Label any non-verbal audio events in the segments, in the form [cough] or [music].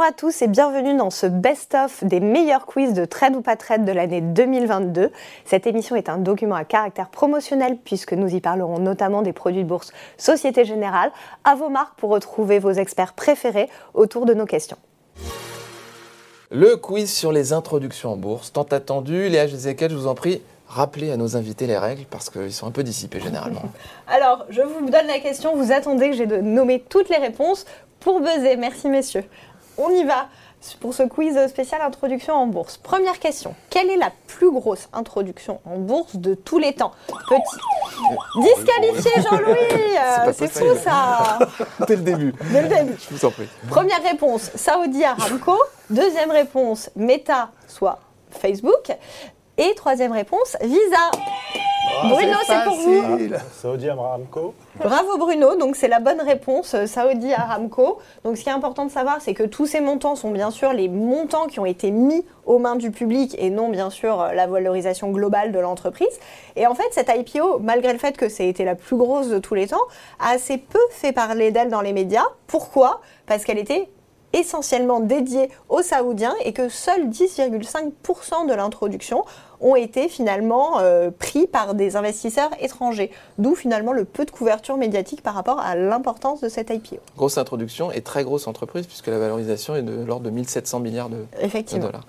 Bonjour à tous et bienvenue dans ce best-of des meilleurs quiz de trade ou pas trade de l'année 2022. Cette émission est un document à caractère promotionnel puisque nous y parlerons notamment des produits de bourse Société Générale. À vos marques pour retrouver vos experts préférés autour de nos questions. Le quiz sur les introductions en bourse, tant attendu. Léa Gézéquel, je vous en prie, rappelez à nos invités les règles parce qu'ils sont un peu dissipés généralement. [laughs] Alors, je vous donne la question, vous attendez que j'ai de nommer toutes les réponses pour buzzer. Merci messieurs. On y va pour ce quiz spécial introduction en bourse. Première question. Quelle est la plus grosse introduction en bourse de tous les temps? Petit. Disqualifié Jean-Louis euh, C'est fou ça [laughs] Dès le début. Dès le début. Je vous en prie. Première réponse, Saudi Aramco. Deuxième réponse, Meta, soit Facebook. Et troisième réponse, Visa. Bruno, c'est pour vous. Saudi Aramco. Bravo Bruno, donc c'est la bonne réponse, euh, Saudi Aramco. Donc ce qui est important de savoir, c'est que tous ces montants sont bien sûr les montants qui ont été mis aux mains du public et non bien sûr euh, la valorisation globale de l'entreprise. Et en fait, cette IPO, malgré le fait que c'est été la plus grosse de tous les temps, a assez peu fait parler d'elle dans les médias. Pourquoi? Parce qu'elle était essentiellement dédiée aux Saoudiens et que seuls 10,5% de l'introduction ont été finalement euh, pris par des investisseurs étrangers. D'où finalement le peu de couverture médiatique par rapport à l'importance de cette IPO. Grosse introduction et très grosse entreprise puisque la valorisation est de l'ordre de 1700 milliards de, de dollars.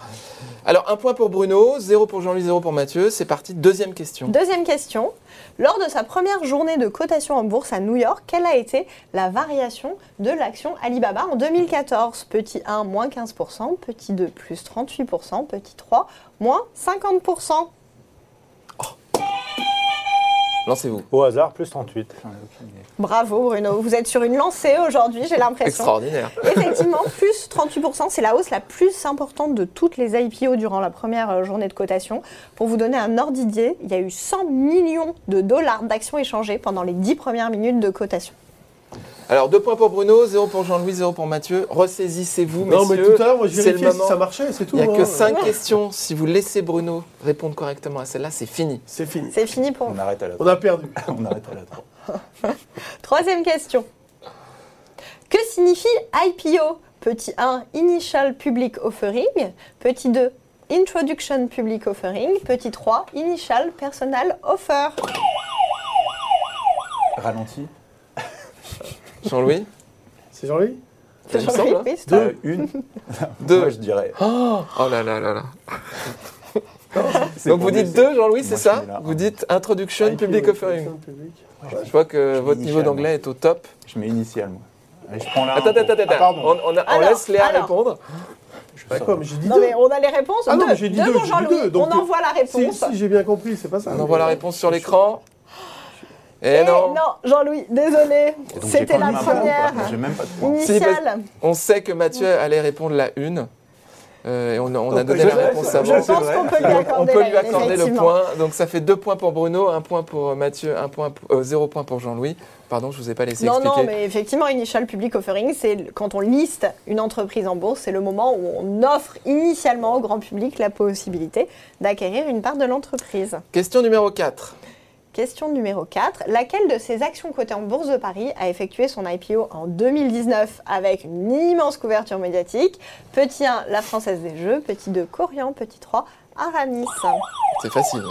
Alors un point pour Bruno, zéro pour Jean-Louis, zéro pour Mathieu. C'est parti, deuxième question. Deuxième question. Lors de sa première journée de cotation en bourse à New York, quelle a été la variation de l'action Alibaba en 2014 Petit 1, moins 15%, petit 2, plus 38%, petit 3, moins 50%. Lancez-vous. Au hasard, plus 38. Bravo Bruno, vous êtes sur une lancée aujourd'hui, j'ai l'impression. Extraordinaire. [laughs] Effectivement, plus 38%, c'est la hausse la plus importante de toutes les IPO durant la première euh, journée de cotation. Pour vous donner un ordre d'idée, il y a eu 100 millions de dollars d'actions échangées pendant les 10 premières minutes de cotation. Alors deux points pour Bruno, zéro pour Jean-Louis, zéro pour Mathieu. Ressaisissez-vous, Non, mais messieurs. tout à l'heure, moi, je C'est le vérifiais si moment. ça marchait, c'est tout. Il n'y a que hein. 5 questions. Si vous laissez Bruno répondre correctement à celle-là, c'est fini. C'est fini. C'est fini pour On arrête à la On a perdu. [laughs] On arrête à la 3. [laughs] Troisième question. Que signifie IPO Petit 1, Initial Public Offering. Petit 2, Introduction Public Offering. Petit 3, Initial Personal Offer. Ralenti. [laughs] Jean-Louis C'est Jean-Louis Ça me semble, hein c'est. Euh, une. [laughs] Deux. Moi, je dirais. Oh, oh là là là là. C'est [laughs] Donc vous dites deux, Jean-Louis, c'est je ça là Vous dites Introduction IPO, Public Offering. Je vois que Je votre niveau d'anglais est au top. Je mets initial, moi. Allez, je prends là. Attends, attends, attends, Ah, attends. pardon. On, on a- on Alors, laisse Léa alors. répondre. D'accord, mais j'ai dit Non deux. mais on a les réponses. Ah non, deux, mais j'ai dit deux deux, dit Jean-Louis. deux, donc- On envoie la Si, réponse. si, j'ai bien compris, c'est pas ça. On envoie la réponse sur l'écran. Eh Et non, non, Jean-Louis, désolé. C'était la première. même pas de on sait que Mathieu allait répondre la une. Euh, et on, a- on a Donc, donné la réponse je- avant. Je pense qu'on peut lui accorder, on peut lui accorder le point. Donc ça fait deux points pour Bruno, un point pour Mathieu, un point, pour- euh, zéro point pour Jean-Louis. Pardon, je vous ai pas laissé Non, expliquer. non, mais effectivement, Initial Public Offering, c'est quand on liste une entreprise en bourse, c'est le moment où on offre initialement au grand public la possibilité d'acquérir une part de l'entreprise. Question numéro 4. Question numéro 4. Laquelle de ces actions cotées en bourse de Paris a effectué son IPO en 2019 avec une immense couverture médiatique? Petit 1, la Française des Jeux. Petit 2, Corian. Petit 3, Aramis. C'est facile.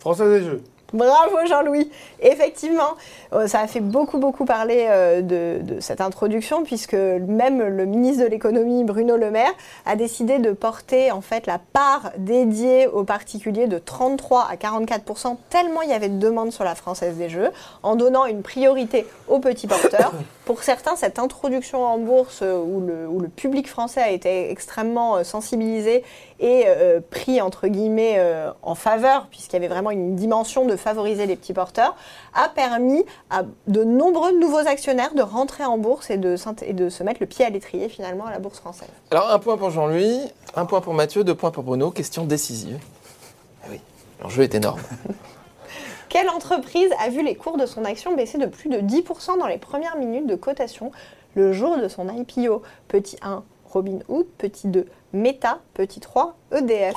Français des Jeux. Bravo Jean-Louis. Effectivement, euh, ça a fait beaucoup beaucoup parler euh, de, de cette introduction puisque même le ministre de l'économie Bruno Le Maire a décidé de porter en fait la part dédiée aux particuliers de 33 à 44 tellement il y avait de demandes sur la Française des Jeux en donnant une priorité aux petits porteurs. [coughs] Pour certains, cette introduction en bourse euh, où le, où le public français a été extrêmement sensibilisé et euh, pris entre guillemets euh, en faveur, puisqu'il y avait vraiment une dimension de favoriser les petits porteurs, a permis à de nombreux nouveaux actionnaires de rentrer en bourse et de, s'int- et de se mettre le pied à l'étrier finalement à la bourse française. Alors un point pour Jean-Louis, un point pour Mathieu, deux points pour Bruno. Question décisive. Ah oui, l'enjeu est énorme. [laughs] Quelle entreprise a vu les cours de son action baisser de plus de 10% dans les premières minutes de cotation le jour de son IPO Petit 1, Robinhood. Petit 2, Meta. Petit 3, EDF.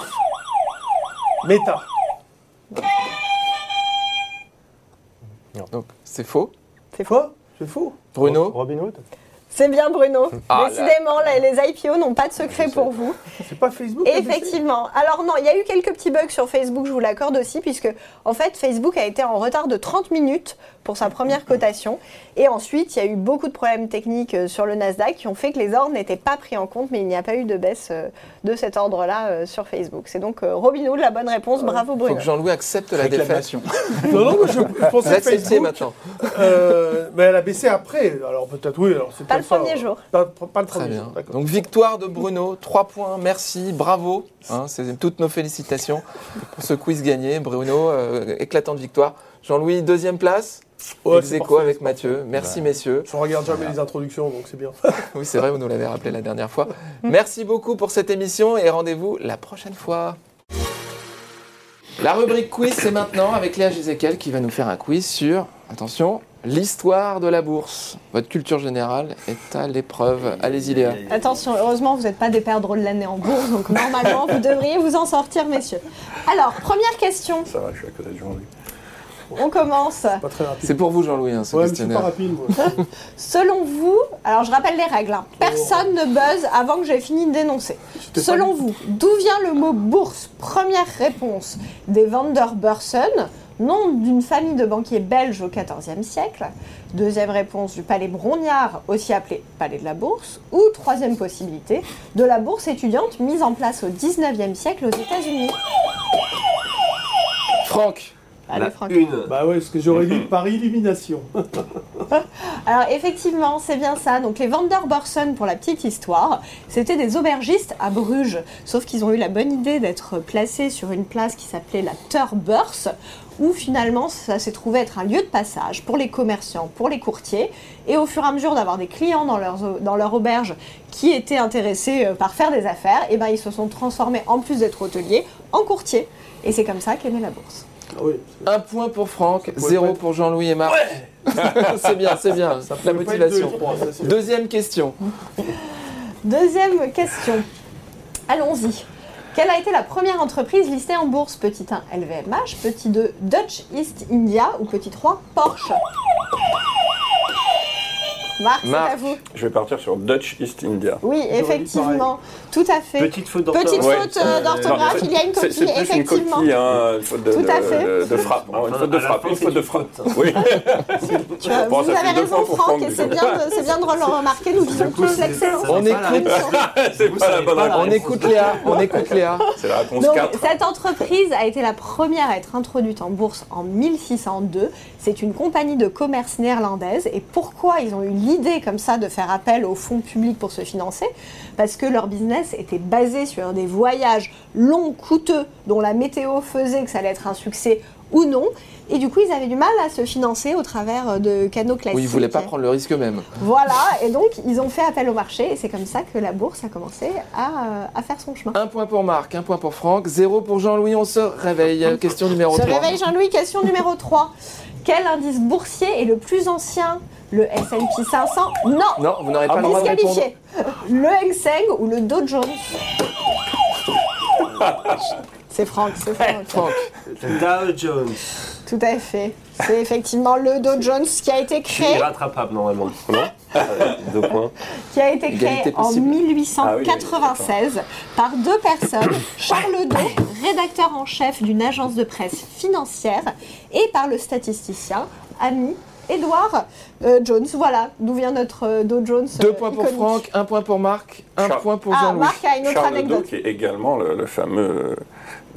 Donc c'est faux. C'est faux Quoi C'est faux. Bruno Robin Hood C'est bien Bruno. [laughs] Ah. Décidément, les, les IPO n'ont pas de secret pour vous. [laughs] C'est pas Facebook Effectivement. Alors non, il y a eu quelques petits bugs sur Facebook, je vous l'accorde aussi, puisque en fait Facebook a été en retard de 30 minutes pour sa première cotation. Et ensuite, il y a eu beaucoup de problèmes techniques euh, sur le Nasdaq qui ont fait que les ordres n'étaient pas pris en compte, mais il n'y a pas eu de baisse euh, de cet ordre-là euh, sur Facebook. C'est donc Robinhood la bonne réponse. Bravo Faut Bruno. que Jean-Louis accepte la défaite. Réclamation. [laughs] Non, non, mais je, je pensais que Facebook, maintenant. euh, mais elle a baissé après. Alors peut-être oui. Alors Pas le ça, premier jour. Pas, pas le Très premier bien. jour. D'accord. Donc victoire de Bruno, 3 points, merci, bravo. Hein, C'est toutes nos félicitations pour ce quiz gagné. Bruno, euh, éclatante victoire. Jean-Louis, deuxième place. Ouais, Ex parfait, avec Mathieu. Merci Ouais. messieurs. Je regarde jamais les introductions, donc c'est bien. [laughs] Oui, c'est vrai, vous nous l'avez rappelé la dernière fois. Merci beaucoup pour cette émission et rendez-vous la prochaine fois. La rubrique quiz, c'est maintenant avec Léa Gézéquel qui va nous faire un quiz sur, attention, l'histoire de la bourse. Votre culture générale est à l'épreuve. Allez-y Léa. Attention, heureusement, vous n'êtes pas des perdreaux de l'année en bourse, donc normalement, vous devriez vous en sortir, messieurs. Alors, première question, Ça va, je suis à côté de Jean-Louis. [laughs] on commence. Pas très rapide. C'est pour vous Jean-Louis, hein, ce Ouais, pas questionnaire. rapide, moi. [laughs] Selon vous, alors je rappelle les règles, hein. personne ne buzz avant que j'ai fini de dénoncer. Pas Selon vous, d'où vient le mot bourse? Première réponse, des Vanderbursen, nom d'une famille de banquiers belges au XIVe siècle. Deuxième réponse, du palais Brognard, aussi appelé palais de la bourse. Ou troisième possibilité, de la bourse étudiante mise en place au XIXe siècle aux États-Unis. Franck, Allez, La Franck. une. Bah ouais, ce que j'aurais dit par élimination. [laughs] Alors effectivement, c'est bien ça. Donc les Vanderbursen, pour la petite histoire, c'était des aubergistes à Bruges. Sauf qu'ils ont eu la bonne idée d'être placés sur une place qui s'appelait la Turbeurs, où finalement ça s'est trouvé être un lieu de passage pour les commerçants, pour les courtiers. Et au fur et à mesure d'avoir des clients dans, leurs, dans leur auberge qui étaient intéressés euh, par faire des affaires, et ben ils se sont transformés, en plus d'être hôteliers, en courtiers. Et c'est comme ça qu'est née la bourse. Oui. un point pour Franck, zéro être- pour Jean-Louis et Marc. [laughs] c'est bien, c'est bien, Ça la motivation. deux, ça, Deuxième question. Deuxième question. Allons-y. Quelle a été la première entreprise listée en bourse? Petit 1, LVMH. Petit 2, Dutch East India. Ou petit 3, Porsche? Marc, c'est Marc. à vous. Je vais partir sur Dutch East India. Oui, effectivement. Tout à fait. Petite faute d'orthographe. Petite Ouais. faute euh, d'orthographe, Non, il y a une C'est coquille, c'est plus une effectivement. coquille, hein, une faute de, Tout à de- fait. de- de frappe. hein, une Enfin, faute de frappe, une c'est faute de une frappe. Oui. Tu vois, Bon, vous ça fait avez raison, Franck, Franck, et c'est bien, de- c'est bien de le remarquer. Nous visons coup, tous c'est- l'excellence. On [laughs] c'est écoute. réponse. C'est Vous pas la bonne la On réponse. écoute Léa, on écoute Léa. [laughs] C'est la réponse Donc, 4. cette entreprise a été la première à être introduite en bourse en 1602. C'est une compagnie de commerce néerlandaise. Et pourquoi ils ont eu l'idée comme ça de faire appel aux fonds publics pour se financer Parce que leur business était basé sur des voyages longs, coûteux, dont la météo faisait que ça allait être un succès ou non. Et du coup, ils avaient du mal à se financer au travers de canaux classiques. Oui, ils voulaient pas prendre le risque eux-mêmes. Voilà, et donc ils ont fait appel au marché. Et c'est comme ça que la bourse a commencé à, euh, à faire son chemin. Un point pour Marc, un point pour Franck, zéro pour Jean-Louis, on se réveille. Question numéro Se 3. réveille Jean-Louis, question numéro 3. Quel indice boursier est le plus ancien Le S&P 500 Non Non, vous n'aurez pas Ah, le droit de répondre. Le Hang Seng ou le Dow Jones [laughs] C'est Franck, c'est Franck. Franck, Dow Jones. Tout à fait. C'est effectivement le Dow Jones qui a été créé, irrattrapable normalement. Non Euh, Deux points. qui a été créé en possible. 1896 par deux personnes, Charles Dow, rédacteur en chef d'une agence de presse financière, et par le statisticien ami Edward euh, Jones. Voilà d'où vient notre euh, Dow Jones. deux euh, points pour iconique. Franck, un point pour Marc, un point pour Ah, Jean-Louis. Marc a une autre Charles Doe, anecdote. qui est également le, le fameux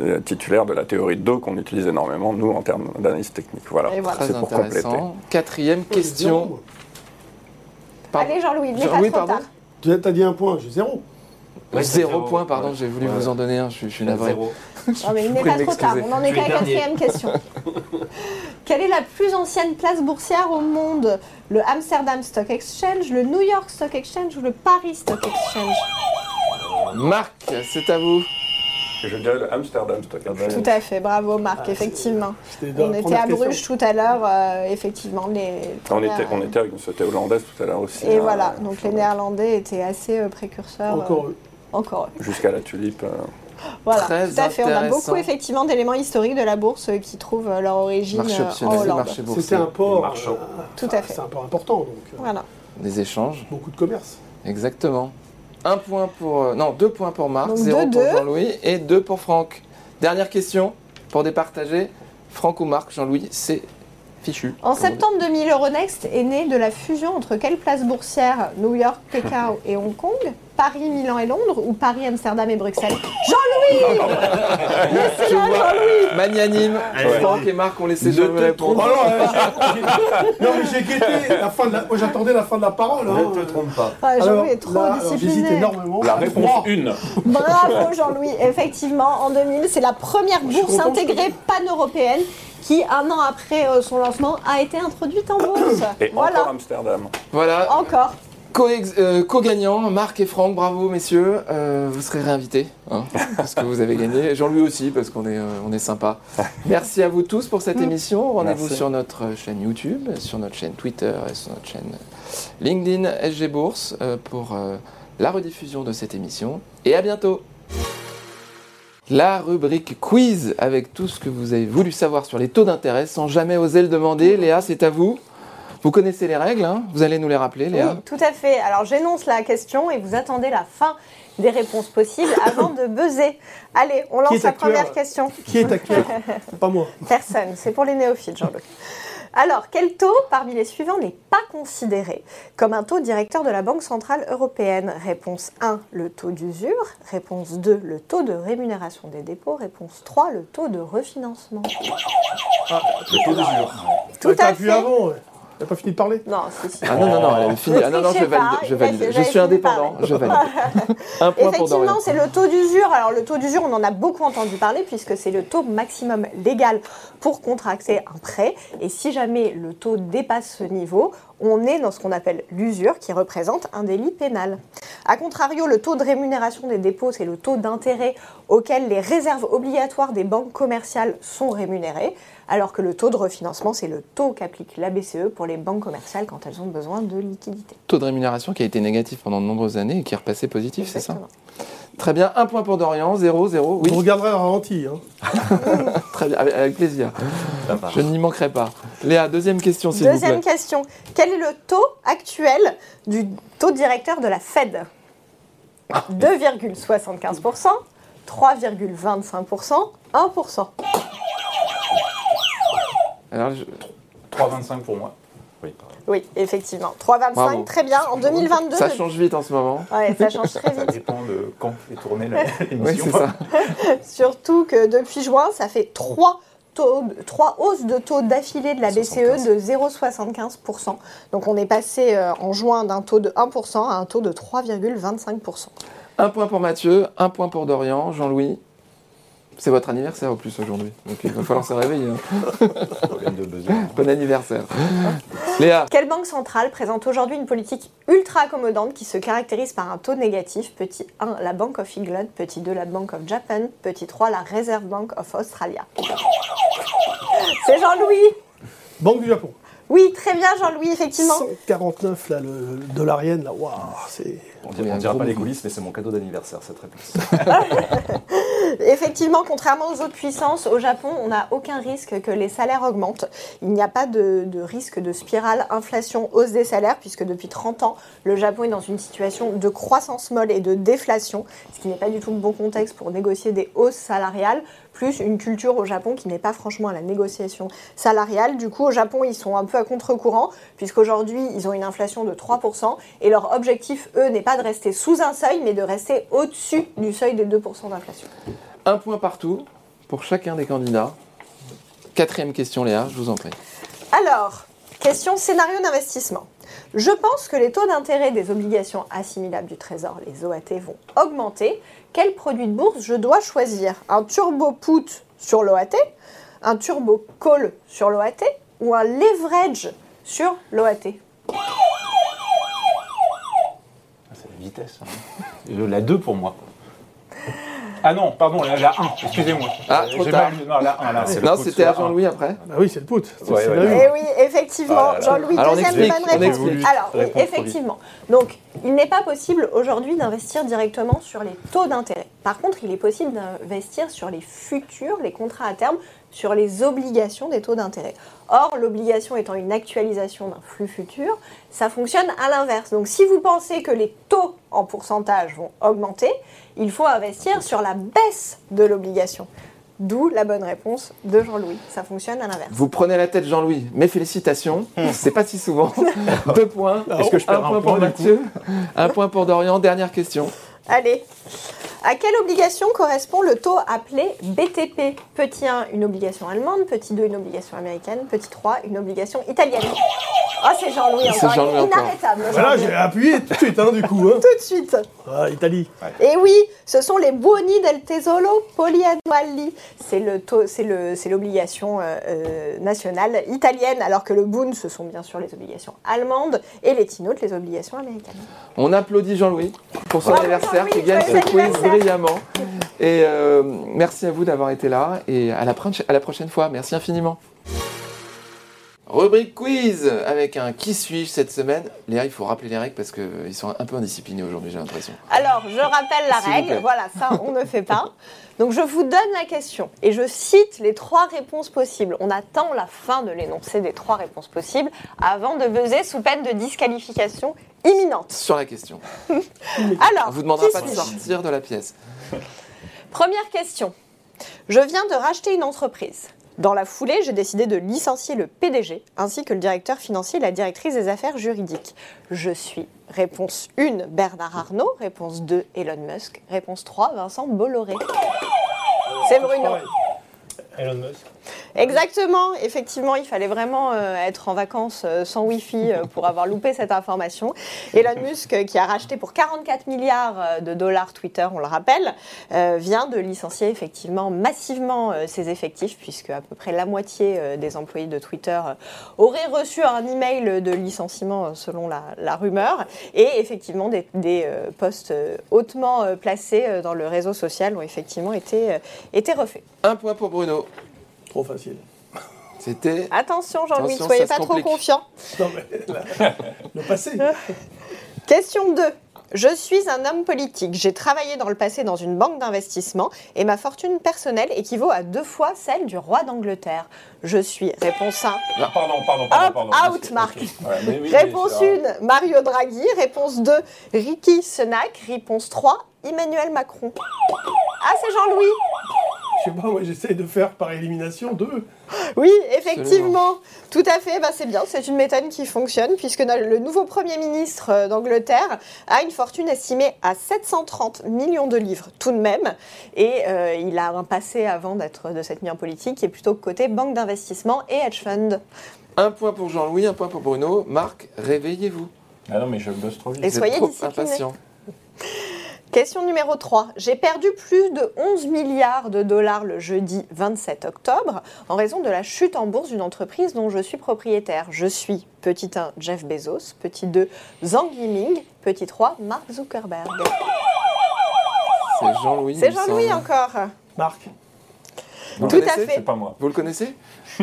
euh, titulaire de la théorie de Doe qu'on utilise énormément, nous, en termes d'analyse technique. Voilà, Et voilà. C'est pour compléter. Quatrième question. Allez Jean-Louis, il n'est pas trop pardon tard. Tu as- T'as dit un point, j'ai zéro. Ouais, zéro zéro. point, pardon, Ouais. j'ai voulu Ouais. vous en donner un, je, suis- je suis navré. Zéro. [laughs] Non, mais il n'est pas trop tard. On en est qu'à la quatrième question. [laughs] Quelle est la plus ancienne place boursière au monde? Le Amsterdam Stock Exchange, le New York Stock Exchange ou le Paris Stock Exchange? Marc, c'est à vous. Je dirais le Amsterdam Stock Exchange. Tout à fait, bravo Marc, effectivement. C'était dans On était à question. Bruges tout à l'heure, euh, effectivement. Les On était, on était avec une société hollandaise tout à l'heure aussi. Et hein, voilà, euh, donc les Néerlandais étaient assez euh, précurseurs. euh, Encore eux. Encore. Jusqu'à la tulipe. euh, Voilà, Très tout à fait. On a beaucoup effectivement d'éléments historiques de la bourse euh, qui trouvent euh, leur origine Marché euh, en optionnel, Hollande. marché boursier. C'était un port. Marchand. euh, Tout à fait. C'est un port important, donc. euh, Voilà. des échanges. Beaucoup de commerce. Exactement. Un point pour. euh, non, deux points pour Marc, Donc zéro deux, pour deux. Jean-Louis et deux pour Franck. Dernière question pour départager. Franck ou Marc, Jean-Louis, c'est fichu. En septembre 2000, Euronext est né de la fusion entre quelles places boursières New York, Pékin et Hong Kong? Paris, Milan et Londres ou Paris, Amsterdam et Bruxelles? Jean-Louis [laughs] Laissez-le à Jean-Louis Magnanime, Franck et Marc ont laissé te répondre. Oh [laughs] non, mais j'ai guetté la fin de la... Moi, j'attendais la fin de la parole. hein. Ne te trompe pas. Ah, Alors, Jean-Louis est trop là, J'hésite discipliné. énormément. La réponse Trois. 1. Bravo Jean-Louis. Effectivement, en 2000, c'est la première bourse intégrée pan-européenne qui, un an après euh, son lancement, a été introduite en bourse. Et voilà, encore Amsterdam. Voilà, encore. Euh, co-gagnants, Marc et Franck, bravo messieurs. Euh, vous serez réinvités, hein, [laughs] parce que vous avez gagné. Jean-Louis aussi, parce qu'on est, euh, on est sympa. [laughs] Merci à vous tous pour cette émission. Rendez-vous sur notre chaîne YouTube, sur notre chaîne Twitter et sur notre chaîne LinkedIn SG Bourse euh, pour euh, la rediffusion de cette émission. Et à bientôt la rubrique quiz avec tout ce que vous avez voulu savoir sur les taux d'intérêt sans jamais oser le demander. Léa, c'est à vous. Vous connaissez les règles, hein vous allez nous les rappeler, Léa Oui, tout à fait. Alors j'énonce la question et vous attendez la fin des réponses possibles [coughs] avant de buzzer. Allez, on lance la première question. Qui est actuel [laughs] Pas moi. Personne, c'est pour les néophytes, Jean-Luc. Alors, quel taux parmi les suivants n'est pas considéré comme un taux directeur de la Banque Centrale Européenne? Réponse 1, le taux d'usure. Réponse 2, le taux de rémunération des dépôts. Réponse 3, le taux de refinancement. Le taux d'usure. Tout à vu fait. avant, ouais. T'as pas fini de parler? Non, si, si. Ah non, non, non, elle avait [laughs] fini. Ah non, non, je valide. Je a valide. suis indépendant. parler. Je valide. [laughs] Un point pour Effectivement, c'est le taux d'usure. Alors, le taux d'usure, on en a beaucoup entendu parler puisque c'est le taux maximum légal pour contracter un prêt. Et si jamais le taux dépasse ce niveau, on est dans ce qu'on appelle l'usure qui représente un délit pénal. A contrario, le taux de rémunération des dépôts, c'est le taux d'intérêt auquel les réserves obligatoires des banques commerciales sont rémunérées, alors que le taux de refinancement, c'est le taux qu'applique la BCE pour les banques commerciales quand elles ont besoin de liquidités. Taux de rémunération qui a été négatif pendant de nombreuses années et qui est repassé positif, c'est ça? Très bien. Un point pour Dorian. Zéro, zéro. Oui, On regarderait un ralenti. Hein. [laughs] très bien. Avec, plaisir. Je n'y manquerai pas. Léa, deuxième question, s'il vous Deuxième plaît. question. Quel est le taux actuel du taux directeur de la Fed? 2,75%, 3,25%, 1%. Alors, je- 3,25 pour moi. Oui, effectivement. 3,25, Bravo. très bien. En 2022, Ça change vite en ce moment. Ouais, ça change très Ça vite. dépend de quand est tournée la- [laughs] Oui, l'émission. [laughs] Surtout que depuis juin, ça fait 3 Taux, de- trois hausses de taux d'affilée de la BCE de 0,75%. Donc on est passé euh, en juin d'un taux de 1% à un taux de 3,25%. Un point pour Mathieu, un point pour Dorian. Jean-Louis, c'est votre anniversaire au plus aujourd'hui. Donc il va falloir se réveiller. hein. Problème de besoin. Bon anniversaire. Léa, Quelle banque centrale présente aujourd'hui une politique ultra accommodante qui se caractérise par un taux négatif? Petit 1, la Bank of England. Petit 2, la Bank of Japan. Petit 3, la Reserve Bank of Australia. C'est Jean-Louis Banque du Japon. Oui, très bien Jean-Louis, effectivement. 149, là, le, le dollarienne, là, waouh, c'est... On dirait gros pas les coulisses, mais c'est mon cadeau d'anniversaire, cette réponse. [laughs] Effectivement, contrairement aux autres puissances, au Japon, on n'a aucun risque que les salaires augmentent. Il n'y a pas de, de risque de spirale inflation hausse des salaires, puisque depuis 30 ans, le Japon est dans une situation de croissance molle et de déflation, ce qui n'est pas du tout le bon contexte pour négocier des hausses salariales, plus une culture au Japon qui n'est pas franchement à la négociation salariale. Du coup, au Japon, ils sont un peu à contre-courant, puisqu'aujourd'hui, ils ont une inflation de 3%, et leur objectif, eux, n'est pas de rester sous un seuil, mais de rester au-dessus du seuil des 2% d'inflation. un point partout pour chacun des candidats. Quatrième question, Léa, je vous en prie. Alors, question scénario d'investissement. Je pense que les taux d'intérêt des obligations assimilables du Trésor, les OAT, vont augmenter. Quel produit de bourse je dois choisir? Un turbo put sur l'OAT, un turbo call sur l'OAT ou un leverage sur l'OAT C'est la vitesse. hein. La 2 pour moi. Ah non, pardon, la, la 1, excusez-moi. Ah, trop j'ai tard. mal lu. Non, la 1, là. c'est le Non, c'était à la 1. Jean-Louis après. Bah oui, c'est le Ouais, ouais, ouais. une. Eh oui, effectivement, Ah. Jean-Louis, deuxième bonne on réponse. Alors, oui, effectivement. Donc, il n'est pas possible aujourd'hui d'investir directement sur les taux d'intérêt. Par contre, il est possible d'investir sur les futurs, les contrats à terme, sur les obligations des taux d'intérêt. Or, l'obligation étant une actualisation d'un flux futur, ça fonctionne à l'inverse. Donc, si vous pensez que les taux en pourcentage vont augmenter, il faut investir sur la baisse de l'obligation. D'où la bonne réponse de Jean-Louis. Ça fonctionne à l'inverse. Vous prenez la tête, Jean-Louis. Mes félicitations. C'est pas si souvent. [laughs] [laughs] Deux points. Est-ce que je perds un un point point, pour Mathieu, un point pour Dorian. Dernière question. Allez. À quelle obligation correspond le taux appelé BTP Petit 1, une obligation allemande. Petit 2, une obligation américaine. Petit 3, une obligation italienne. Oh, c'est Jean-Louis C'est encore. Jean-Louis encore. Inarrêtable. Voilà, j'ai appuyé tout de suite, hein, du coup. Hein. Tout de suite. Ah, Italie. Et oui, ce sont les buoni del tesoro poliannuali. C'est le taux- c'est le- c'est l'obligation euh, euh, nationale italienne, alors que le Bund, ce sont bien sûr les obligations allemandes, et les Tinotes, les obligations américaines. On applaudit Jean-Louis pour son Bravo, anniversaire qui gagne ce quiz anniversaire. Et euh, merci à vous d'avoir été là et à la prochaine fois. Merci infiniment. Rubrique quiz avec un qui suis-je cette semaine. Léa, il faut rappeler les règles parce qu'ils sont un peu indisciplinés aujourd'hui, j'ai l'impression. Alors, je rappelle la règle. Voilà, ça, on ne fait pas. Donc, je vous donne la question et je cite les trois réponses possibles. On attend la fin de l'énoncé des trois réponses possibles avant de buzzer sous peine de disqualification imminente. Sur la question. [laughs] Alors, On vous demandera pas de sortir de la pièce. Première question. Je viens de racheter une entreprise. Dans la foulée, j'ai décidé de licencier le PDG ainsi que le directeur financier et la directrice des affaires juridiques. Je suis réponse 1 Bernard Arnault, réponse 2 Elon Musk, réponse 3 Vincent Bolloré. C'est Bruno. Elon Musk. Exactement, effectivement, il fallait vraiment euh, être en vacances euh, sans Wi-Fi euh, pour avoir loupé cette information. Elon Musk, qui a racheté pour 44 milliards de dollars Twitter, on le rappelle, vient de licencier effectivement massivement ses effectifs, puisque à peu près la moitié des employés de Twitter auraient reçu un email de licenciement selon la, rumeur, et effectivement des, des, postes hautement placés dans le réseau social ont effectivement été, été refaits. Un point pour Bruno. Trop facile. C'était. Attention Jean-Louis, ne soyez pas trop confiant. Non, mais là, le passé. [laughs] Question 2. Je suis un homme politique. J'ai travaillé dans le passé dans une banque d'investissement et ma fortune personnelle équivaut à deux fois celle du roi d'Angleterre. Je suis réponse 1. Ah, pardon, pardon, pardon. Hop, pardon. out, Ok, Marc. ok. Ouais, mais oui, mais Réponse ça- 1, Mario Draghi. Réponse 2, Ricky Sunak. Réponse 3, Emmanuel Macron. Ah, c'est Jean-Louis. Je sais pas, moi j'essaye de faire par élimination deux. Oui, effectivement, tout à fait. Bah, c'est bien, c'est une méthode qui fonctionne puisque le nouveau Premier ministre euh, d'Angleterre a une fortune estimée à 730 millions de livres tout de même. Et euh, il a un passé avant d'être de cette mis en politique qui est plutôt côté banque d'investissement et hedge fund. Un point pour Jean-Louis, un point pour Bruno. Marc, réveillez-vous. Ah non, mais je bosse trop vite. Et soyez trop impatient. Question numéro 3. J'ai perdu plus de 11 milliards de dollars le jeudi 27 octobre en raison de la chute en bourse d'une entreprise dont je suis propriétaire. Je suis petit 1 Jeff Bezos, petit 2 Zhang Yiming, petit 3 Mark Zuckerberg. C'est Jean-Louis. C'est Jean-Louis encore. Marc. Vous Tout le à connaissez? fait. C'est pas moi. Vous le connaissez? [laughs]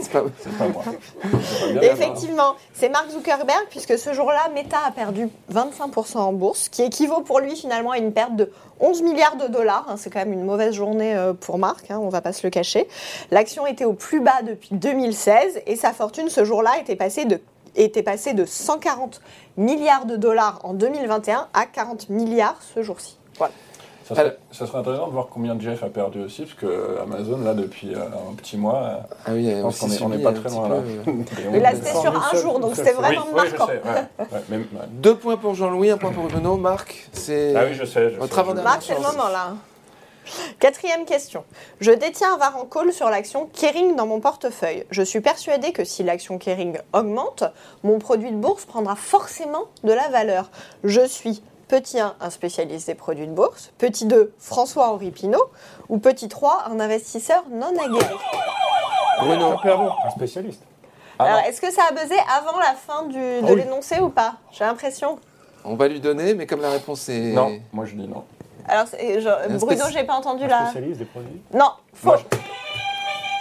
C'est pas... Moi. Pas. Effectivement, c'est Mark Zuckerberg puisque ce jour-là, Meta a perdu 25% en bourse, ce qui équivaut pour lui finalement à une perte de 11 milliards de dollars. hein. C'est quand même une mauvaise journée euh, pour Mark, hein, on va pas se le cacher. L'action était au plus bas depuis 2016 et sa fortune ce jour-là était passée de était passée de 140 milliards de dollars en 2021 à 40 milliards ce jour-ci. Voilà. Ça serait, ça serait intéressant de voir combien Jeff a perdu aussi, parce que Amazon, là, depuis euh, un petit mois, Ah oui, je pense qu'on est, on est pas très loin là. Et là, c'était sur un jour, donc c'était vraiment oui, je marquant. sais. Ouais, ouais, mais- ouais. Deux points pour Jean-Louis, un point pour Bruno. Marc, c'est... Ah oui, je sais. Je sais, Marc, c'est le moment là. Quatrième question. Je détiens un var en call sur l'action Kering dans mon portefeuille. Je suis persuadée que si l'action Kering augmente, mon produit de bourse prendra forcément de la valeur. Je suis petit 1, un spécialiste des produits de bourse, petit 2, François-Henri Pinault, ou petit 3, un investisseur non aguerri. Bruno, Un spécialiste. Ah Alors, non. est-ce que ça a buzzé avant la fin du, de oui. l'énoncé ou pas? J'ai l'impression. on va lui donner, mais comme la réponse est... Non, moi je dis non. Alors, Bruno, j'ai pas entendu Un la. spécialiste des produits? Non, faux.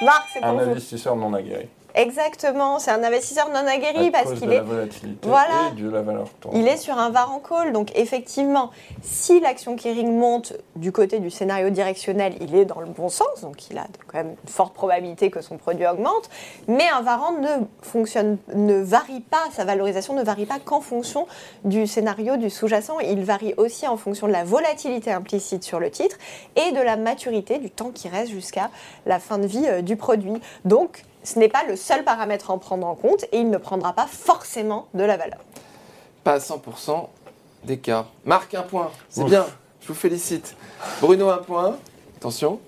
Marc, c'est pour Un vous. investisseur non aguerri. Exactement, c'est un investisseur non aguerri À parce qu'il est la volatilité Voilà. et de la valeur tournante. Il est sur un var en call, donc effectivement, si l'action Kering monte du côté du scénario directionnel, il est dans le bon sens, donc il a quand même une forte probabilité que son produit augmente, mais un varant ne fonctionne, ne varie pas, sa valorisation ne varie pas qu'en fonction du scénario du sous-jacent, il varie aussi en fonction de la volatilité implicite sur le titre et de la maturité du temps qui reste jusqu'à la fin de vie euh, du produit. Donc, ce n'est pas le seul paramètre à en prendre en compte et il ne prendra pas forcément de la valeur. Pas à 100% d'écart. Marc, un point. C'est bien. Je vous félicite. Bruno, un point. Attention.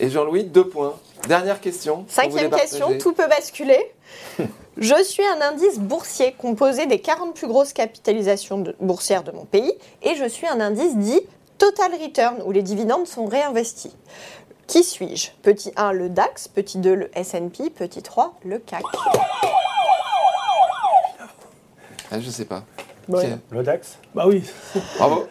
Et Jean-Louis, deux points. Dernière question. Cinquième question, tout peut basculer. [laughs] Je suis un indice boursier composé des 40 plus grosses capitalisations de- boursières de mon pays et je suis un indice dit Total Return où les dividendes sont réinvestis. Qui suis-je? Petit 1, le DAX, petit 2, le S&P, petit 3, le CAC. Ah, je sais pas. Ouais. Le DAX Bah oui. Bravo.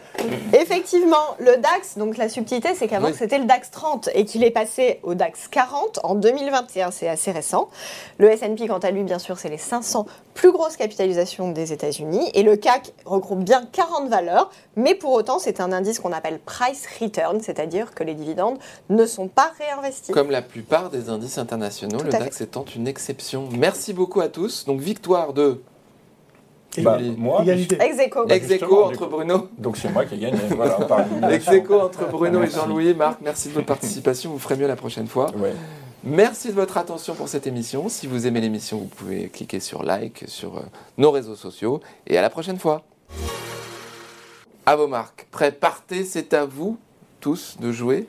Effectivement, le DAX, donc la subtilité, c'est qu'avant Oui. c'était le DAX 30 et qu'il est passé au DAX 40 en 2021, c'est assez récent. Le S&P, quant à lui, bien sûr, c'est les 500 plus grosses capitalisations des États-Unis et le CAC regroupe bien 40 valeurs, mais pour autant, c'est un indice qu'on appelle price return, c'est-à-dire que les dividendes ne sont pas réinvestis. Comme la plupart des indices internationaux, Tout le DAX étant une exception. Merci beaucoup à tous. Donc, victoire de Bah, moi, Égalité. Ex aequo. Bah, ex aequo justement, entre. Bruno. donc c'est moi qui ai gagné. Voilà, Ex aequo entre Bruno et. Jean-Louis. Marc, merci de votre participation. Vous ferez mieux la prochaine fois. Ouais. Merci de votre attention pour cette émission. Si vous aimez l'émission, vous pouvez cliquer sur like sur euh, nos réseaux sociaux. Et à la prochaine fois. À vos marques. Prêts, partez. C'est à vous tous de jouer.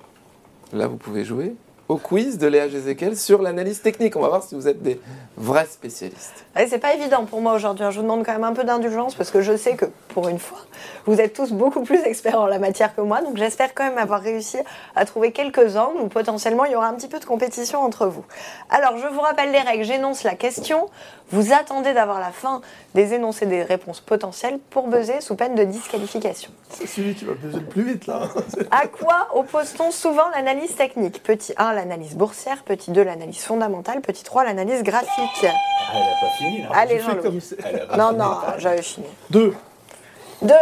Là, vous pouvez jouer au quiz de Léa Jézéquel sur l'analyse technique. On va voir si vous êtes des vrais spécialistes. Ouais, c'est pas évident pour moi aujourd'hui. hein. Je vous demande quand même un peu d'indulgence parce que je sais que pour une fois, vous êtes tous beaucoup plus experts en la matière que moi. Donc j'espère quand même avoir réussi à trouver quelques angles où potentiellement il y aura un petit peu de compétition entre vous. Alors je vous rappelle les règles. J'énonce la question. Vous attendez d'avoir la fin des énoncés des réponses potentielles pour buzzer sous peine de disqualification. C'est celui qui va peser le plus vite là. À quoi oppose-t-on souvent l'analyse technique? Petit 1, l'analyse boursière. Petit 2, l'analyse fondamentale. Petit 3, l'analyse graphique. Elle n'a pas fini là. Allez, Jean-Louis. comme Non, non, j'avais fini. Deux. Deux.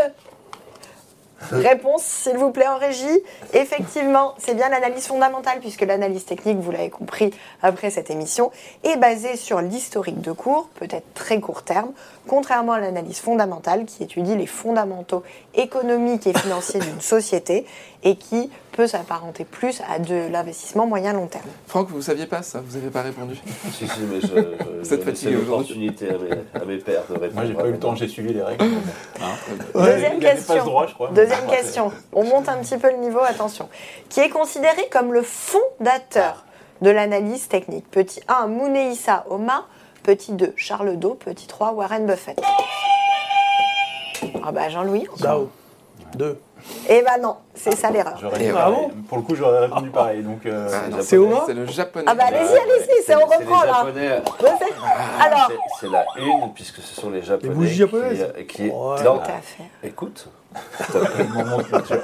Réponse, s'il vous plaît, en régie. Effectivement, c'est bien l'analyse fondamentale, puisque l'analyse technique, vous l'avez compris après cette émission, est basée sur l'historique de cours, peut-être très court terme, contrairement à l'analyse fondamentale, qui étudie les fondamentaux économiques et financiers d'une [laughs] société et qui peut s'apparenter plus à de l'investissement moyen-long terme. Franck, vous ne saviez pas ça? Vous n'avez pas répondu? [laughs] Si, si, mais je, fatigué aujourd'hui. l'opportunité à mes, à mes pères de répondre. Moi, j'ai pas eu le temps, j'ai suivi les règles. Hein? Deuxième Il avait pas question. ce droit, je crois. Deuxième Ouais, question. On monte un petit peu le niveau, attention. Qui est considéré comme le fondateur de l'analyse technique Petit 1, Mounei Issa Oma. Petit 2, Charles Do. Petit 3, Warren Buffett. Ah bah Jean-Louis Dao. Deux. Eh bah non, c'est ça l'erreur. Pareil. Pour le coup, j'aurais répondu pareil. Donc, euh, Ah, non, C'est Oma C'est le japonais. Ah bah allez-y, allez-y, c'est on les reprend là. Alors, C'est- la une, puisque ce sont les Japonais. bougies qui- japonaises. Qui, Ouais. non, tout à fait. écoute. Moment de culture.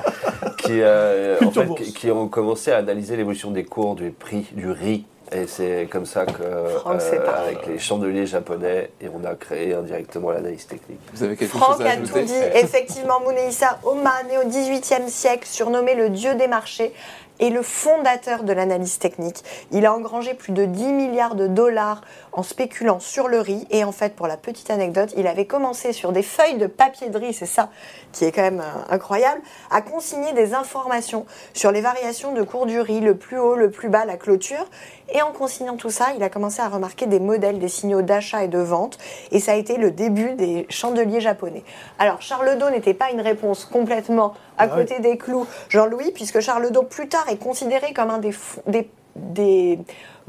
qui, euh, en fait, qui, qui ont commencé à analyser l'évolution des cours du prix du riz. Et c'est comme ça que, euh, Franck, c'est pas- avec les chandeliers japonais, et on a créé indirectement l'analyse technique. Vous avez quelque Franck chose à a tout dit. [laughs] Effectivement, Mounei Oma, né au XVIIIe siècle, surnommé le dieu des marchés, est le fondateur de l'analyse technique. Il a engrangé plus de 10 milliards de dollars en spéculant sur le riz. Et en fait, pour la petite anecdote, il avait commencé sur des feuilles de papier de riz, c'est ça qui est quand même euh, incroyable, à consigner des informations sur les variations de cours du riz, le plus haut, le plus bas, la clôture. Et en consignant tout ça, il a commencé à remarquer des modèles, des signaux d'achat et de vente. Et ça a été le début des chandeliers japonais. Alors, Charles Do n'était pas une réponse complètement à Ah oui. côté des clous, Jean-Louis, puisque Charles Do, plus tard, est considéré comme un des, des, des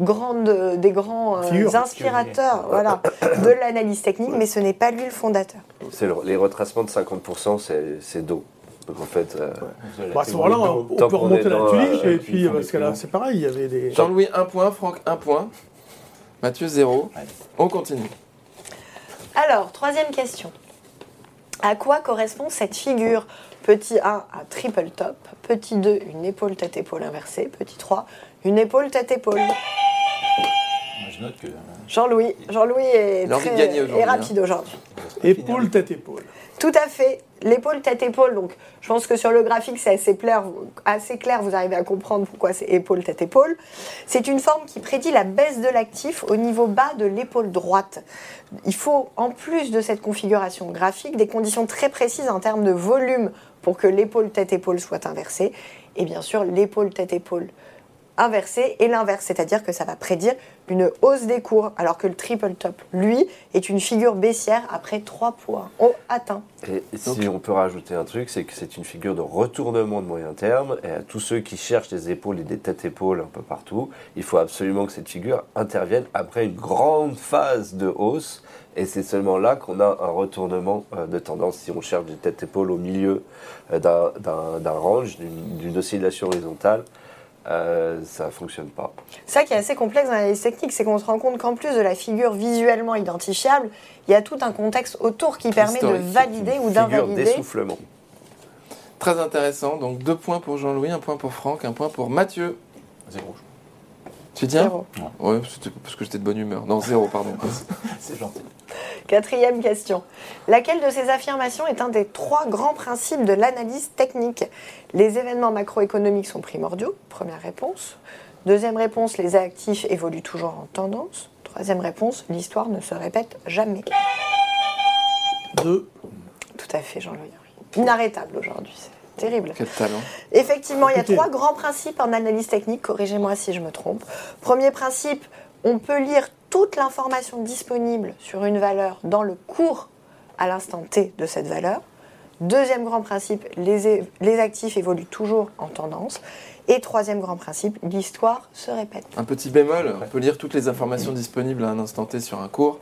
grandes, des grands euh, inspirateurs voilà, [coughs] de l'analyse technique, mais ce n'est pas lui le fondateur. C'est le- les retracements de 50%, c'est c'est d'eau. Donc en fait, euh, Bah, à ce moment-là, on, peut remonter la dans, tuliche euh, et puis parce que là, c'est pareil, il y avait des. Jean-Louis, un point. Franck, un point. Mathieu, zéro. Allez. On continue. Alors, troisième question. À quoi correspond cette figure? Petit 1, un triple top. Petit 2, une épaule tête-épaule inversée. Petit 3, une épaule tête-épaule. Je note que. euh, Jean-Louis, Jean-Louis est, Il a envie de très- gagner aujourd'hui, est rapide aujourd'hui. Épaule, tête, épaule. Tout à fait. L'épaule, tête, épaule. Donc, je pense que sur le graphique, c'est assez clair, assez clair. Vous arrivez à comprendre pourquoi c'est épaule, tête, épaule. C'est une forme qui prédit la baisse de l'actif au niveau bas de l'épaule droite. Il faut, en plus de cette configuration graphique, des conditions très précises en termes de volume pour que l'épaule, tête, épaule soit inversée. Et bien sûr, l'épaule, tête, épaule inversée et l'inverse, c'est-à-dire que ça va prédire une hausse des cours, alors que le triple top, lui, est une figure baissière après trois points oh, atteints. Et si on peut rajouter un truc, c'est que c'est une figure de retournement de moyen terme. Et à tous ceux qui cherchent des épaules et des têtes-épaules un peu partout, il faut absolument que cette figure intervienne après une grande phase de hausse. Et c'est seulement là qu'on a un retournement euh, de tendance. Si on cherche des têtes-épaules au milieu euh, d'un- range, d'une oscillation horizontale, euh, ça ne fonctionne pas. Ça qui est assez complexe dans l'analyse technique, c'est qu'on se rend compte qu'en plus de la figure visuellement identifiable, il y a tout un contexte autour qui permet de valider ou Figure d'invalider. d'essoufflement. Très intéressant. Donc deux points pour Jean-Louis, un point pour Franck, un point pour Mathieu. Zéro. Tu Zéro. Ouais, c'était parce que j'étais de bonne humeur. Non, zéro, pardon. [laughs] C'est gentil. Quatrième question. Laquelle de ces affirmations est un des trois grands principes de l'analyse technique? Les événements macroéconomiques sont primordiaux. Première réponse. Deuxième réponse, les actifs évoluent toujours en tendance. Troisième réponse, l'histoire ne se répète jamais. Deux. Tout à fait, Jean-Louis. Inarrêtable aujourd'hui, c'est terrible. Quel talent. Effectivement, il y a trois grands principes en analyse technique, corrigez-moi si je me trompe. Premier principe, on peut lire toute l'information disponible sur une valeur dans le cours à l'instant T de cette valeur. Deuxième grand principe, les, les actifs évoluent toujours en tendance. Et troisième grand principe, l'histoire se répète. Un petit bémol, on peut lire toutes les informations disponibles à un instant T sur un cours.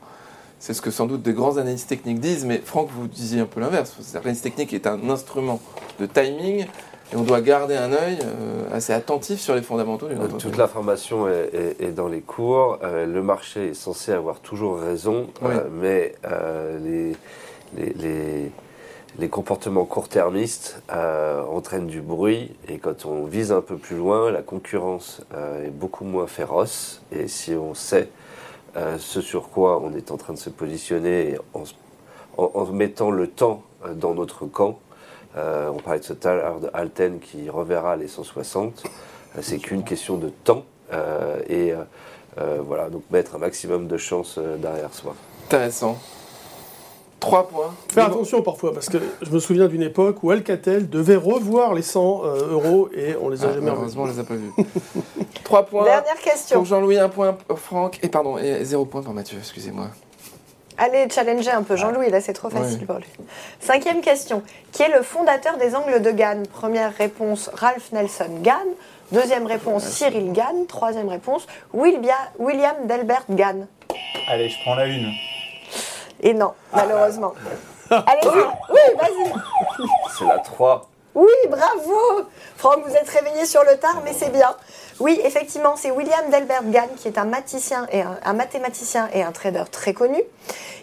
C'est ce que sans doute des grands analystes techniques disent, mais Franck, vous disiez un peu l'inverse. L'analyse technique est un instrument de timing et on doit garder un œil euh, assez attentif sur les fondamentaux d'une Euh, entreprise. Toute l'information est, est- est dans les cours. Euh, le marché est censé avoir toujours raison, Oui. mais les, les, les- les comportements court-termistes euh, entraînent du bruit. Et quand on vise un peu plus loin, la concurrence euh, est beaucoup moins féroce. Et si on sait ce sur quoi on est en train de se positionner en, se- en- en mettant le temps euh, dans notre camp, euh, on parlait de ce tout à l'heure de Alten qui reverra les 160. Euh, C'est qu'une question de temps. euh, et euh, euh, voilà, donc mettre un maximum de chance euh, derrière soi. Intéressant. Trois points. Faire attention parfois, parce que je me souviens d'une époque où Alcatel devait revoir les 100 euh, euros et on les a Ah, jamais revus. malheureusement, on les a pas vus. [laughs] Trois points Dernière question. pour Jean-Louis, un point pour Franck, et pardon, et zéro point pour Mathieu, excusez-moi. Allez, challenger un peu Jean-Louis, là c'est trop facile pour lui. Cinquième question. Qui est le fondateur des angles de Gann? Première réponse, Ralph Nelson Gann. Deuxième réponse, Cyril Gann. Troisième réponse, Wilbia- William Delbert Gann. Allez, je prends la une. Et non, malheureusement. Allez-y, [laughs] oui, vas-y. C'est la 3. Oui, bravo Franck, vous êtes réveillé sur le tard, mais c'est bien. Oui, effectivement, c'est William Delbert Gann, qui est un, mathématicien et un, un mathématicien et un trader très connu,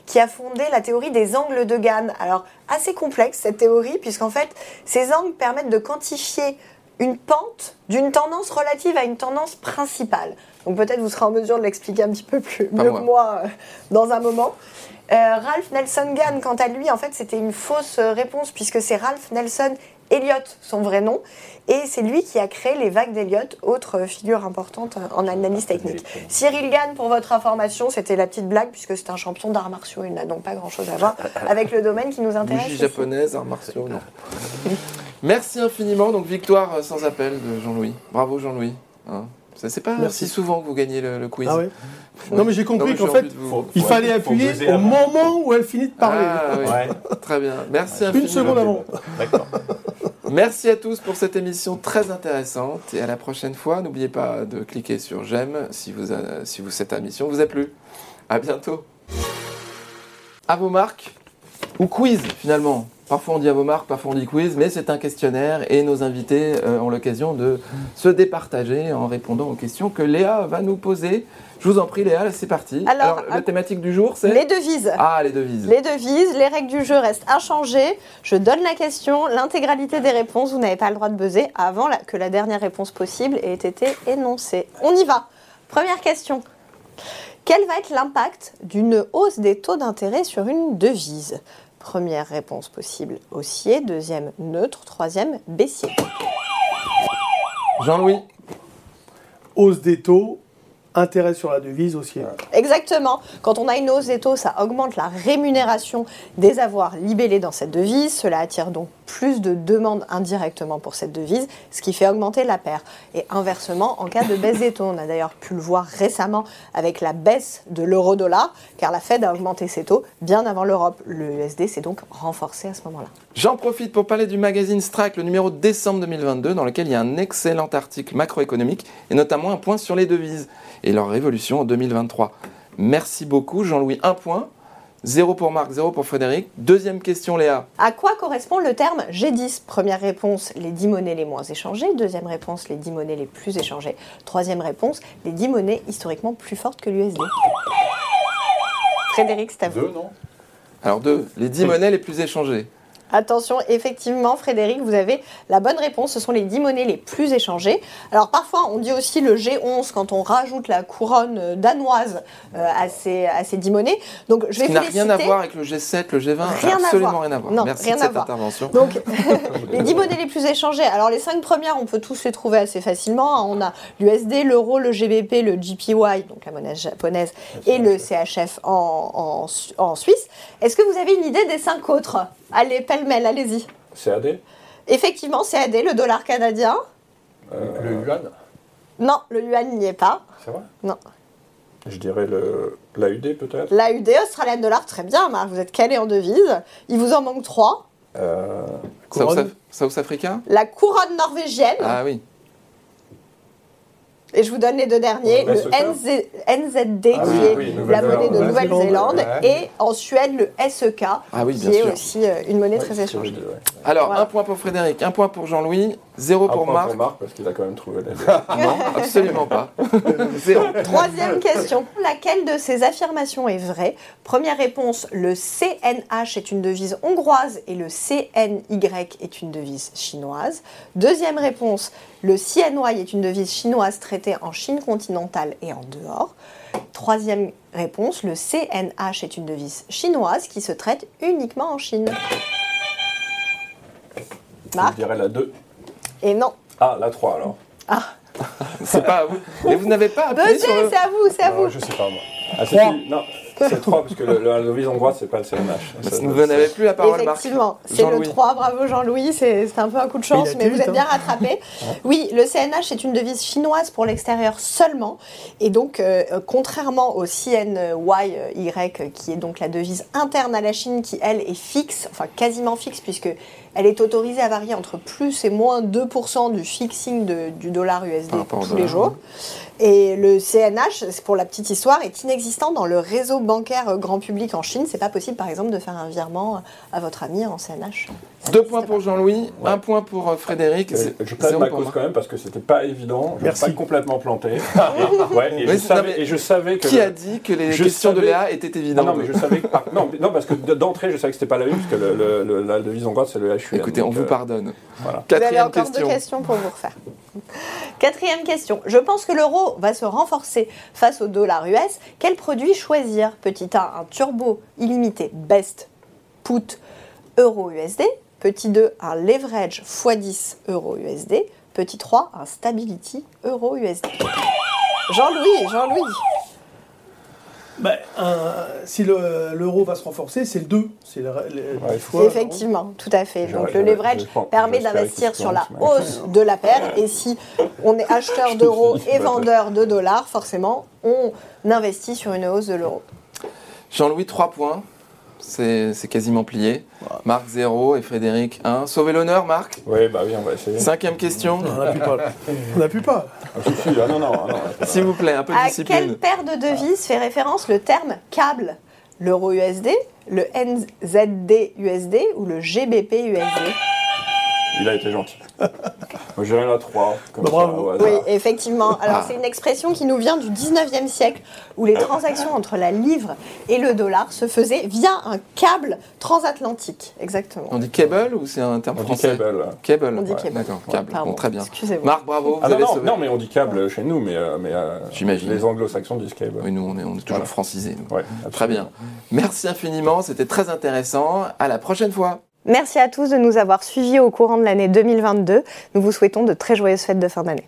qui a fondé la théorie des angles de Gann. Alors, assez complexe cette théorie, puisqu'en fait, ces angles permettent de quantifier une pente d'une tendance relative à une tendance principale. Donc peut-être vous serez en mesure de l'expliquer un petit peu plus Pas mieux moi. que moi euh, dans un moment. Euh, Ralph Nelson Gann, quant à lui, en fait, c'était une fausse euh, réponse puisque c'est Ralph Nelson Elliott, son vrai nom, et c'est lui qui a créé les vagues d'Elliott, autre figure importante euh, en analyse technique. Cyril Gann, pour votre information, c'était la petite blague puisque c'est un champion d'arts martiaux, il n'a donc pas grand-chose à voir [laughs] avec le domaine qui nous intéresse. Bougie japonaise, arts martiaux, non. Merci infiniment, donc victoire euh, sans appel de Jean-Louis. Bravo Jean-Louis. Hein. Ça, C'est pas Merci. si souvent que vous gagnez le, le quiz. Ah ouais Non mais j'ai compris qu'en fait, vous- il Faut- fallait faut appuyer au moment où elle finit de parler. Ah, oui. Ouais, Très bien. Merci Une infiniment. seconde avant. d'accord. Merci à tous pour cette émission très intéressante et à la prochaine fois. N'oubliez pas de cliquer sur j'aime si, vous si vous, cette émission vous a plu. À bientôt. À vos marques ou quiz finalement. Parfois on dit à vos marques, parfois on dit quiz, mais c'est un questionnaire et nos invités euh, ont l'occasion de se départager en répondant aux questions que Léa va nous poser. Je vous en prie Léa, c'est parti. Alors, la thématique du jour c'est Les devises. Ah les devises. Les devises, les règles du jeu restent inchangées. Je donne la question, l'intégralité des réponses, vous n'avez pas le droit de buzzer avant la- que la dernière réponse possible ait été énoncée. On y va. Première question. Quel va être l'impact d'une hausse des taux d'intérêt sur une devise? Première réponse possible, haussier. Deuxième, neutre. Troisième, baissier. Jean-Louis Hausse des taux, intérêt sur la devise haussier. Exactement. Quand on a une hausse des taux, ça augmente la rémunération des avoirs libellés dans cette devise. Cela attire donc plus de demandes indirectement pour cette devise, ce qui fait augmenter la paire. Et inversement, en cas de baisse des taux, on a d'ailleurs pu le voir récemment avec la baisse de l'euro-dollar, car la Fed a augmenté ses taux bien avant l'Europe. Le USD s'est donc renforcé à ce moment-là. J'en profite pour parler du magazine Strack, le numéro de décembre 2022, dans lequel il y a un excellent article macroéconomique et notamment un point sur les devises et leur évolution en 2023. Merci beaucoup, Jean-Louis. Un point. Zéro pour Marc, zéro pour Frédéric. Deuxième question, Léa. À quoi correspond le terme G10 Première réponse, les 10 monnaies les moins échangées. Deuxième réponse, les 10 monnaies les plus échangées. Troisième réponse, les 10 monnaies historiquement plus fortes que l'USD. Frédéric, c'est à vous. Deux, non? Alors deux, les 10 monnaies les plus échangées. Attention, effectivement, Frédéric, vous avez la bonne réponse. Ce sont les 10 monnaies les plus échangées. Alors parfois, on dit aussi le G11 quand on rajoute la couronne euh, danoise euh, à, ces, à ces 10 monnaies. Donc je Ce vais qui n'a rien à voir avec le G7, le G20, Rien à absolument voir. rien à voir. Non, Merci rien de à cette voir. intervention. Donc, [laughs] [laughs] les 10 monnaies les plus échangées. Alors, les 5 premières, on peut tous les trouver assez facilement. On a l'USD, l'euro, le GBP, le GPY, donc la monnaie japonaise, et le CHF en, en- en Suisse. Est-ce que vous avez une idée des 5 autres? Allez, pêle-mêle, allez-y. CAD Effectivement, CAD, le dollar canadien. Le yuan Non, le yuan n'y est pas. C'est vrai Non. Je dirais le l'AUD peut-être L'AUD, Australian Dollar, très bien, Marc, vous êtes calé en devise. Il vous en manque 3. Euh, South, South Africa La couronne norvégienne. Ah oui. Et je vous donne les deux derniers. Le. NZ NZD, Ah qui oui, est oui, la monnaie de Nouvelle-Zélande. Ouais. Et en Suède, le SEK, Ah oui, qui est sûr. aussi euh, une monnaie ouais, très échangée. Alors, Voilà. un point pour Frédéric, un point pour Jean-Louis, zéro pour Marc. pour Marc parce qu'il a quand même trouvé [laughs] Non, absolument pas. [laughs] Zéro. Troisième question. Laquelle de ces affirmations est vraie? Première réponse, le CNH est une devise hongroise et le CNY est une devise chinoise. Deuxième réponse, le CNY est une devise chinoise traitée en Chine continentale et en dehors. Troisième réponse, le CNH est une devise chinoise qui se traite uniquement en Chine. Je Marc dirais la 2. Et non. Ah, la 3 alors. C'est pas à vous. Et vous n'avez pas appuyé Deuxième, sur le... c'est à vous, c'est à Non, vous. Je sais pas moi. Ah, c'est Non, c'est 3 parce que le, le, la devise hongroise c'est pas le CNH. Vous n'avez plus la parole, Marc. Effectivement, c'est le Jean-Louis. 3, bravo Jean-Louis, c'est c'est un peu un coup de chance, mais vous êtes hein. bien rattrapé. Oui, le CNH est une devise chinoise pour l'extérieur seulement, et donc euh, contrairement au CNY, qui est donc la devise interne à la Chine, qui elle est fixe, enfin quasiment fixe, puisque elle est autorisée à varier entre plus et moins 2% du fixing de- du dollar USD tous les jours. Et le CNH, pour la petite histoire, est inexistant dans le réseau bancaire euh, grand public en Chine. C'est pas possible, par exemple, de faire un virement à votre ami en CNH. Ça Deux points pour Jean-Louis, Ouais. un point pour euh, Frédéric. Euh, Je plaide ma cause quand même parce que c'était pas évident. Je suis pas complètement planté. Et, [laughs] ouais, et, Mais je savais, mais et je savais que. Qui le- a dit que les Je questions de Léa étaient Non, évidentes non, mais je savais que. par- Non, parce que de- d'entrée, je savais que c'était pas la une, parce que le, le- le- la devise hongroise, c'est le HUN. Écoutez, on donc, vous euh, pardonne. Voilà. Vous avez Quatrième encore question. deux questions pour vous refaire. Quatrième question. Je pense que l'euro va se renforcer face au dollar US. Quel produit choisir? Petit A, un turbo illimité best put euro USD. Petit 2, un leverage x10 euro USD. Petit 3, un stability euro USD. Jean-Louis, Jean-Louis. Ben, un- si le- l'euro va se renforcer, c'est le 2. C'est le, le- Ouais, des fois, Effectivement, tout à fait. Donc le leverage permet d'investir sur la hausse de la paire. Et si on est acheteur [laughs] d'euros et vendeur de dollars, forcément, on investit sur une hausse de l'euro. Jean-Louis, 3 points. C'est c'est quasiment plié. Marc, 0 et Frédéric, 1. Sauvez l'honneur, Marc. Oui, bah oui, on va essayer. Cinquième question. On n'appuie pas. On n'appuie pas. Ah, si, si, ah, non, non, ah, non. S'il vous plaît, un peu de À quelle discipline. paire de devises fait référence le terme câble? L'euro USD, le NZD USD ou le GBP USD Il a été gentil. Moi, j'irai la 3. Comme Bah, ça, bravo. Oui, effectivement. Alors, Ah. c'est une expression qui nous vient du 19e siècle, où les transactions [laughs] entre la livre et le dollar se faisaient via un câble transatlantique. Exactement. On dit cable ou c'est un terme On dit français cable. Cable. On dit Ouais, cable. D'accord, câble. Pardon, Bon, très bien. Excusez-moi. Marc, bravo. Ah vous non, avez non, sauvé. non, mais on dit câble chez nous, mais, euh, mais euh, J'imagine. les anglo-saxons disent cable. Oui, nous, on est, on est toujours Voilà. francisés. Ouais, Très bien. Merci infiniment. C'était très intéressant. À la prochaine fois. Merci à tous de nous avoir suivis au courant de l'année 2022. Nous vous souhaitons de très joyeuses fêtes de fin d'année.